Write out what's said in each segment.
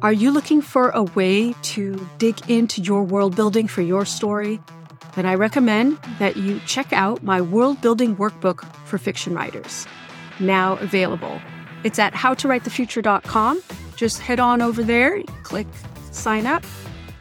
Are you looking for a way to dig into your world building for your story? Then I recommend that you check out my world building workbook for fiction writers, now available. It's at howtowritethefuture.com. Just head on over there, click sign up,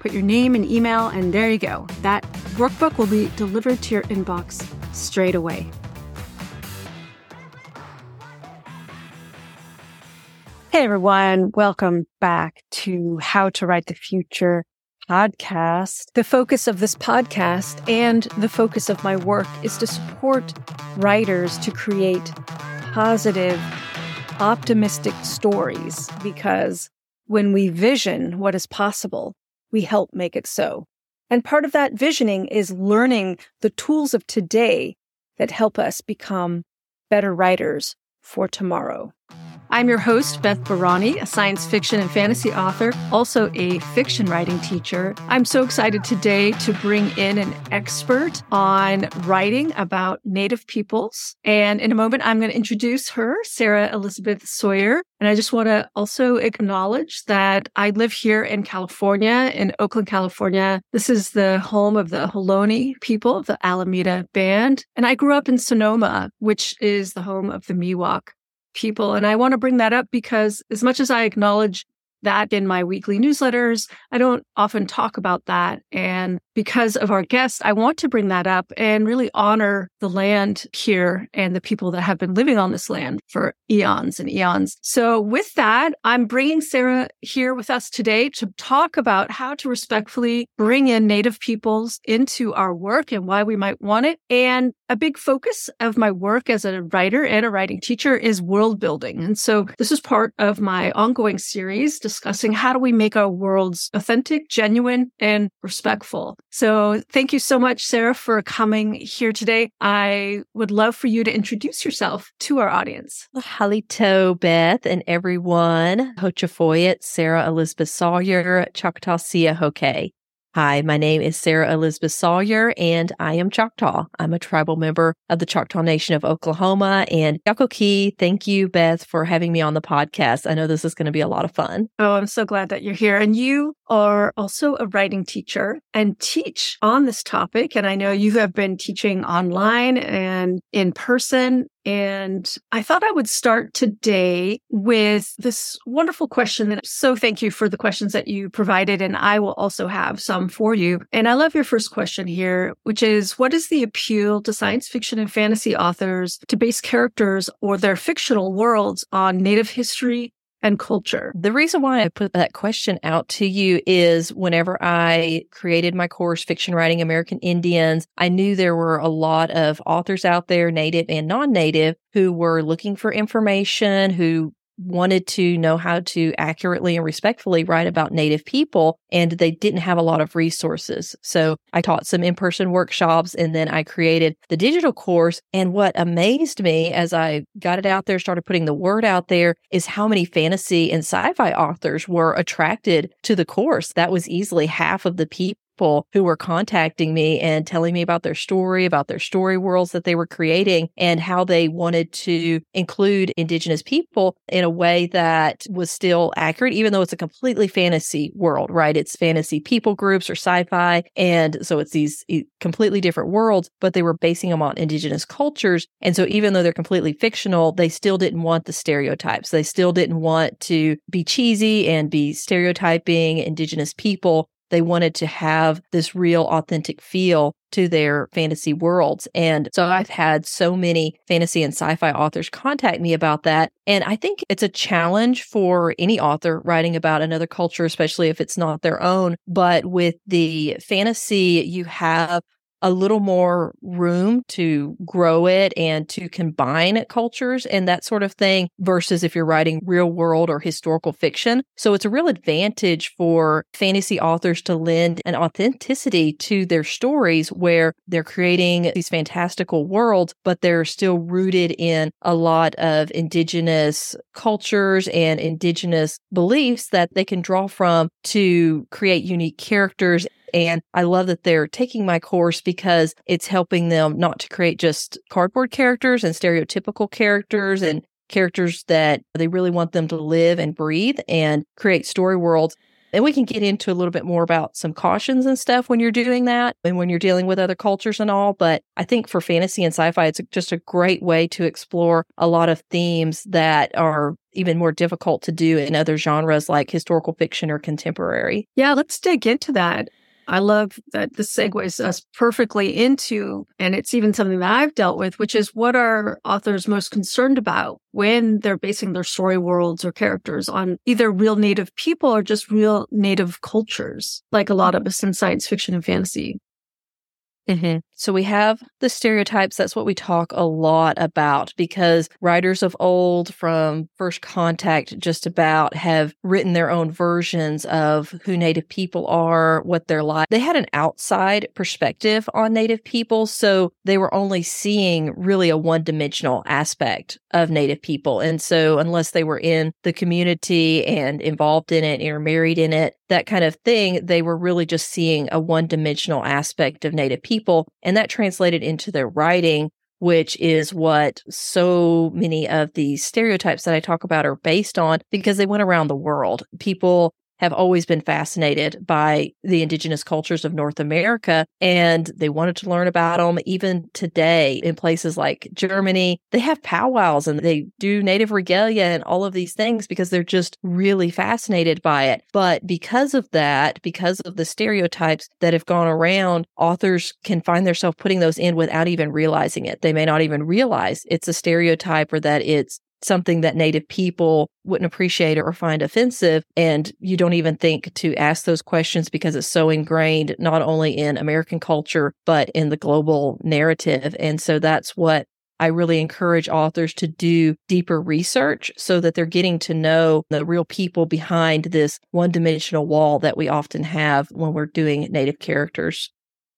put your name and email, and there you go. That workbook will be delivered to your inbox straight away. Hey everyone, welcome back to How to Write the Future podcast. The focus of this podcast and the focus of my work is to support writers to create positive, optimistic stories because when we vision what is possible, we help make it so. And part of that visioning is learning the tools of today that help us become better writers for tomorrow. I'm your host, Beth Barany, a science fiction and fantasy author, also a fiction writing teacher. I'm so excited today to bring in an expert on writing about Native peoples. And in a moment, I'm going to introduce her, Sarah Elisabeth Sawyer. And I just want to also acknowledge that I live here in California, in Oakland, California. This is the home of the Ohlone people, the Alameda Band. And I grew up in Sonoma, which is the home of the Miwok people. And I want to bring that up because as much as I acknowledge that in my weekly newsletters, I don't often talk about that. And because of our guest, I want to bring that up and really honor the land here and the people that have been living on this land for eons and eons. So with that, I'm bringing Sarah here with us today to talk about how to respectfully bring in native peoples into our work and why we might want it. And a big focus of my work as a writer and a writing teacher is world building. And so this is part of my ongoing series discussing how do we make our worlds authentic, genuine, and respectful. So thank you so much, Sarah, for coming here today. I would love for you to introduce yourself to our audience. Halito, Beth, and everyone. Hochafoyet, Sarah Elisabeth Sawyer, Choctaw Sia Hoke. Hi, my name is Sarah Elisabeth Sawyer, and I am Choctaw. I'm a tribal member of the Choctaw Nation of Oklahoma. And Yakoke, thank you, Beth, for having me on the podcast. I know this is going to be a lot of fun. Oh, I'm so glad that you're here. And you are also a writing teacher and teach on this topic. And I know you have been teaching online and in person and I thought I would start today with this wonderful question. And so thank you for the questions that you provided. And I will also have some for you. And I love your first question here, which is what is the appeal to science fiction and fantasy authors to base characters or their fictional worlds on native history and culture? The reason why I put that question out to you is whenever I created my course, Fiction Writing American Indians, I knew there were a lot of authors out there, native and non native, who were looking for information, who wanted to know how to accurately and respectfully write about Native people, and they didn't have a lot of resources. So I taught some in person workshops and then I created the digital course. And what amazed me as I got it out there, started putting the word out there, is how many fantasy and sci fi authors were attracted to the course. That was easily half of the people people who were contacting me and telling me about their story, about their story worlds that they were creating, and how they wanted to include Indigenous people in a way that was still accurate, even though it's a completely fantasy world, right? It's fantasy people groups or sci fi. And so it's these completely different worlds, but they were basing them on Indigenous cultures. And so even though they're completely fictional, they still didn't want the stereotypes. They still didn't want to be cheesy and be stereotyping Indigenous people they wanted to have this real authentic feel to their fantasy worlds. And so I've had so many fantasy and sci fi authors contact me about that. And I think it's a challenge for any author writing about another culture, especially if it's not their own. But with the fantasy, you have a little more room to grow it and to combine cultures and that sort of thing versus if you're writing real world or historical fiction. So it's a real advantage for fantasy authors to lend an authenticity to their stories where they're creating these fantastical worlds, but they're still rooted in a lot of indigenous cultures and indigenous beliefs that they can draw from to create unique characters and I love that they're taking my course because it's helping them not to create just cardboard characters and stereotypical characters and characters that they really want them to live and breathe and create story worlds. And we can get into a little bit more about some cautions and stuff when you're doing that and when you're dealing with other cultures and all. But I think for fantasy and sci fi, it's just a great way to explore a lot of themes that are even more difficult to do in other genres like historical fiction or contemporary. Yeah, let's dig into that. I love that this segues us perfectly into, and it's even something that I've dealt with, which is what are authors most concerned about when they're basing their story worlds or characters on either real native people or just real native cultures, like a lot of us in science fiction and fantasy. Mm-hmm. So we have the stereotypes. That's what we talk a lot about because writers of old from first contact just about have written their own versions of who Native people are, what they're like. They had an outside perspective on Native people. So they were only seeing really a one dimensional aspect of Native people. And so unless they were in the community and involved in it, intermarried in it, that kind of thing, they were really just seeing a one dimensional aspect of Native people. And that translated into their writing, which is what so many of the stereotypes that I talk about are based on because they went around the world. People have always been fascinated by the indigenous cultures of North America and they wanted to learn about them. Even today, in places like Germany, they have powwows and they do native regalia and all of these things because they're just really fascinated by it. But because of that, because of the stereotypes that have gone around, authors can find themselves putting those in without even realizing it. They may not even realize it's a stereotype or that it's something that Native people wouldn't appreciate or find offensive. And you don't even think to ask those questions because it's so ingrained not only in American culture, but in the global narrative. And so that's what I really encourage authors to do deeper research so that they're getting to know the real people behind this one dimensional wall that we often have when we're doing Native characters.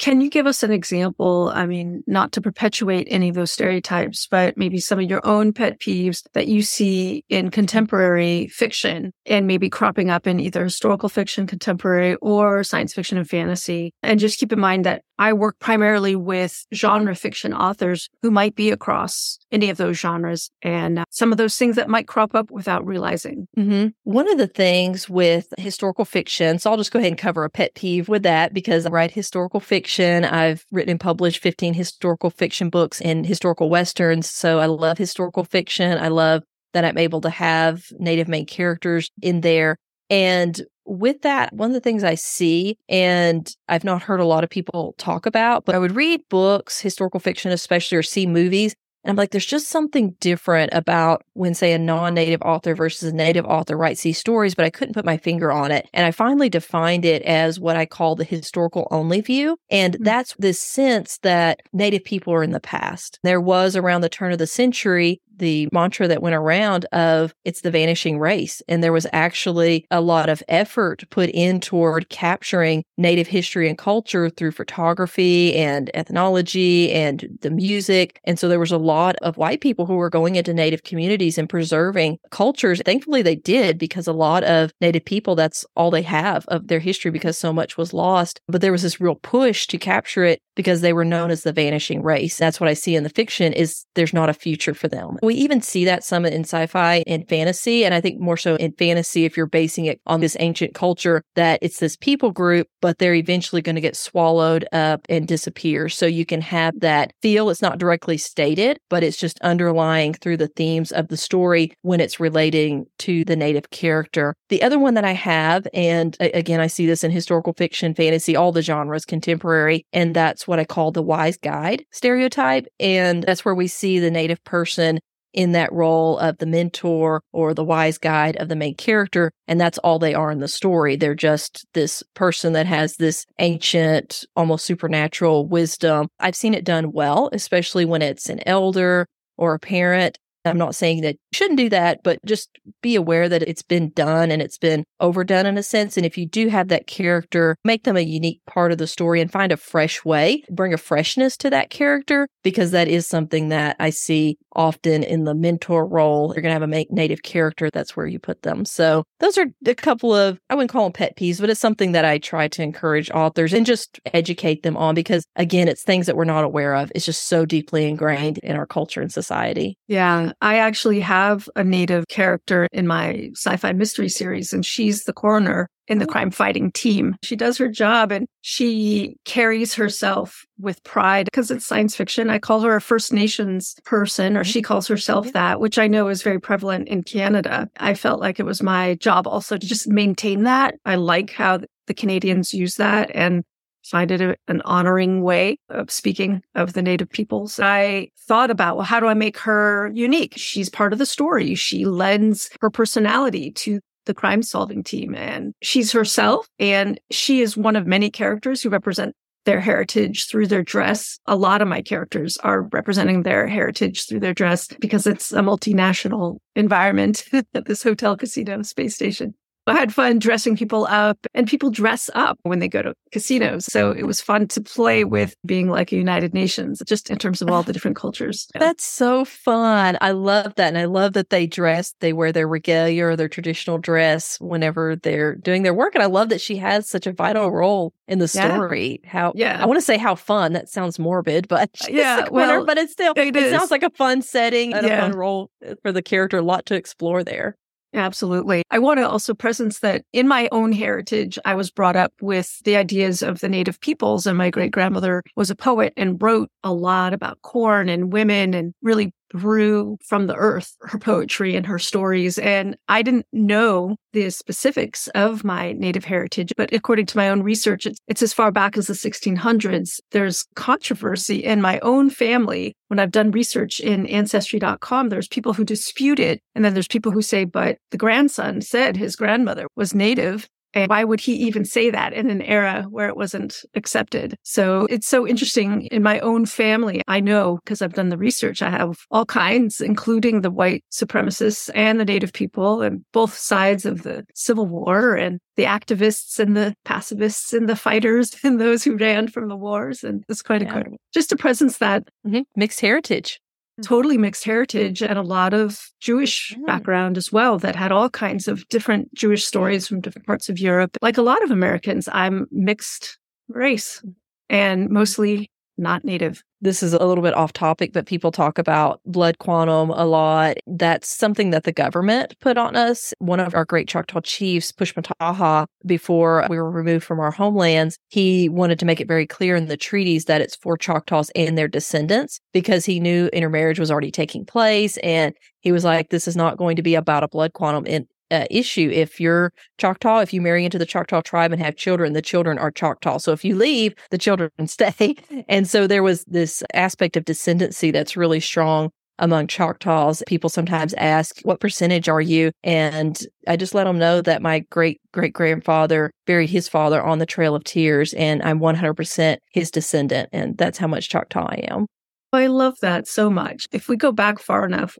Can you give us an example? I mean, not to perpetuate any of those stereotypes, but maybe some of your own pet peeves that you see in contemporary fiction and maybe cropping up in either historical fiction, contemporary, or science fiction and fantasy. And just keep in mind that I work primarily with genre fiction authors who might be across any of those genres and some of those things that might crop up without realizing. Mm-hmm. One of the things with historical fiction, so I'll just go ahead and cover a pet peeve with that because I write historical fiction. I've written and published 15 historical fiction books and historical westerns. So I love historical fiction. I love that I'm able to have native main characters in there. And with that, one of the things I see, and I've not heard a lot of people talk about, but I would read books, historical fiction especially, or see movies, and I'm like, there's just something different about when, say, a non native author versus a native author writes these stories, but I couldn't put my finger on it. And I finally defined it as what I call the historical only view. And mm-hmm. that's this sense that native people are in the past. There was around the turn of the century the mantra that went around of it's the vanishing race. And there was actually a lot of effort put in toward capturing Native history and culture through photography and ethnology and the music. And so there was a lot of white people who were going into Native communities and preserving cultures. Thankfully, they did because a lot of Native people, that's all they have of their history because so much was lost. But there was this real push to capture it because they were known as the vanishing race. That's what I see in the fiction is there's not a future for them. We even see that some in sci-fi and fantasy. And I think more so in fantasy, if you're basing it on this ancient culture, that it's this people group, but they're eventually going to get swallowed up and disappear. So you can have that feel. It's not directly stated, but it's just underlying through the themes of the story when it's relating to the native character. The other one that I have, and again, I see this in historical fiction, fantasy, all the genres, contemporary, and that's what I call the wise guide stereotype. And that's where we see the native person in that role of the mentor or the wise guide of the main character. And that's all they are in the story. They're just this person that has this ancient, almost supernatural wisdom. I've seen it done well, especially when it's an elder or a parent I'm not saying that you shouldn't do that, but just be aware that it's been done and it's been overdone in a sense. And if you do have that character, make them a unique part of the story and find a fresh way, bring a freshness to that character, because that is something that I see often in the mentor role. You're going to have a native character. That's where you put them. So those are a couple of, I wouldn't call them pet peeves, but it's something that I try to encourage authors and just educate them on because again, it's things that we're not aware of. It's just so deeply ingrained in our culture and society. Yeah. Yeah, I actually have a native character in my sci fi mystery series, and she's the coroner in the oh. crime fighting team. She does her job and she carries herself with pride because it's science fiction. I call her a First Nations person, or mm-hmm. she calls herself that, which I know is very prevalent in Canada. I felt like it was my job also to just maintain that. I like how the Canadians use that. And find it a, an honoring way of speaking of the native peoples. I thought about, well, how do I make her unique? She's part of the story. She lends her personality to the crime solving team and she's herself. And she is one of many characters who represent their heritage through their dress. A lot of my characters are representing their heritage through their dress because it's a multinational environment at this hotel casino space station. I had fun dressing people up and people dress up when they go to casinos. So it was fun to play with being like a United Nations, just in terms of all the different cultures. That's so fun. I love that. And I love that they dress, they wear their regalia or their traditional dress whenever they're doing their work. And I love that she has such a vital role in the story. Yeah. How, yeah. I want to say how fun. That sounds morbid, but uh, yeah, well, but it's still, it, it sounds like a fun setting and yeah. a fun role uh, for the character. A lot to explore there. Absolutely. I want to also presence that in my own heritage, I was brought up with the ideas of the native peoples, and my great grandmother was a poet and wrote a lot about corn and women and really grew from the earth, her poetry and her stories. And I didn't know the specifics of my native heritage, but according to my own research, it's, it's, as far back as the 1600s. There's controversy in my own family. When I've done research in ancestry.com, there's people who dispute it. And then there's people who say, but the grandson said his grandmother was native and why would he even say that in an era where it wasn't accepted? So it's so interesting in my own family. I know because I've done the research. I have all kinds, including the white supremacists and the native people and both sides of the Civil War and the activists and the pacifists and the fighters and those who ran from the wars. And it's quite yeah. incredible. Just a presence that mm-hmm. mixed heritage totally mixed heritage and a lot of Jewish mm. background as well that had all kinds of different Jewish stories from different parts of Europe. Like a lot of Americans, I'm mixed race and mostly not native. This is a little bit off topic, but people talk about blood quantum a lot. That's something that the government put on us. One of our great Choctaw chiefs, Pushmataha, before we were removed from our homelands, he wanted to make it very clear in the treaties that it's for Choctaws and their descendants because he knew intermarriage was already taking place. And he was like, this is not going to be about a blood quantum. And uh, issue. If you're Choctaw, if you marry into the Choctaw tribe and have children, the children are Choctaw. So if you leave, the children stay. And so there was this aspect of descendancy that's really strong among Choctaws. People sometimes ask, What percentage are you? And I just let them know that my great great grandfather buried his father on the Trail of Tears, and I'm 100% his descendant. And that's how much Choctaw I am. I love that so much. If we go back far enough,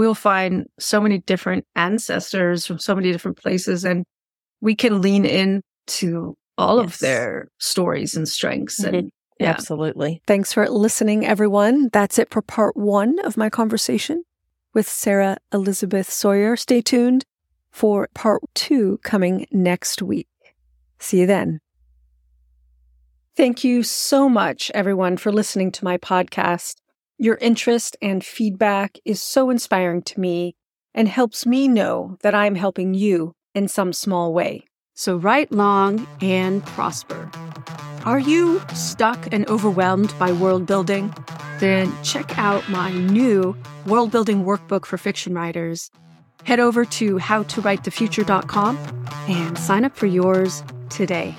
we'll find so many different ancestors from so many different places and we can lean into all yes. of their stories and strengths mm-hmm. and yeah. Absolutely. Thanks for listening, everyone. That's it for part one of my conversation with Sarah Elisabeth Sawyer. Stay tuned for part two coming next week. See you then. Thank you so much, everyone, for listening to my podcast. Your interest and feedback is so inspiring to me and helps me know that I'm helping you in some small way. So write long and prosper. Are you stuck and overwhelmed by world building? Then check out my new world building workbook for fiction writers. Head over to howtowritethefuture.com and sign up for yours today.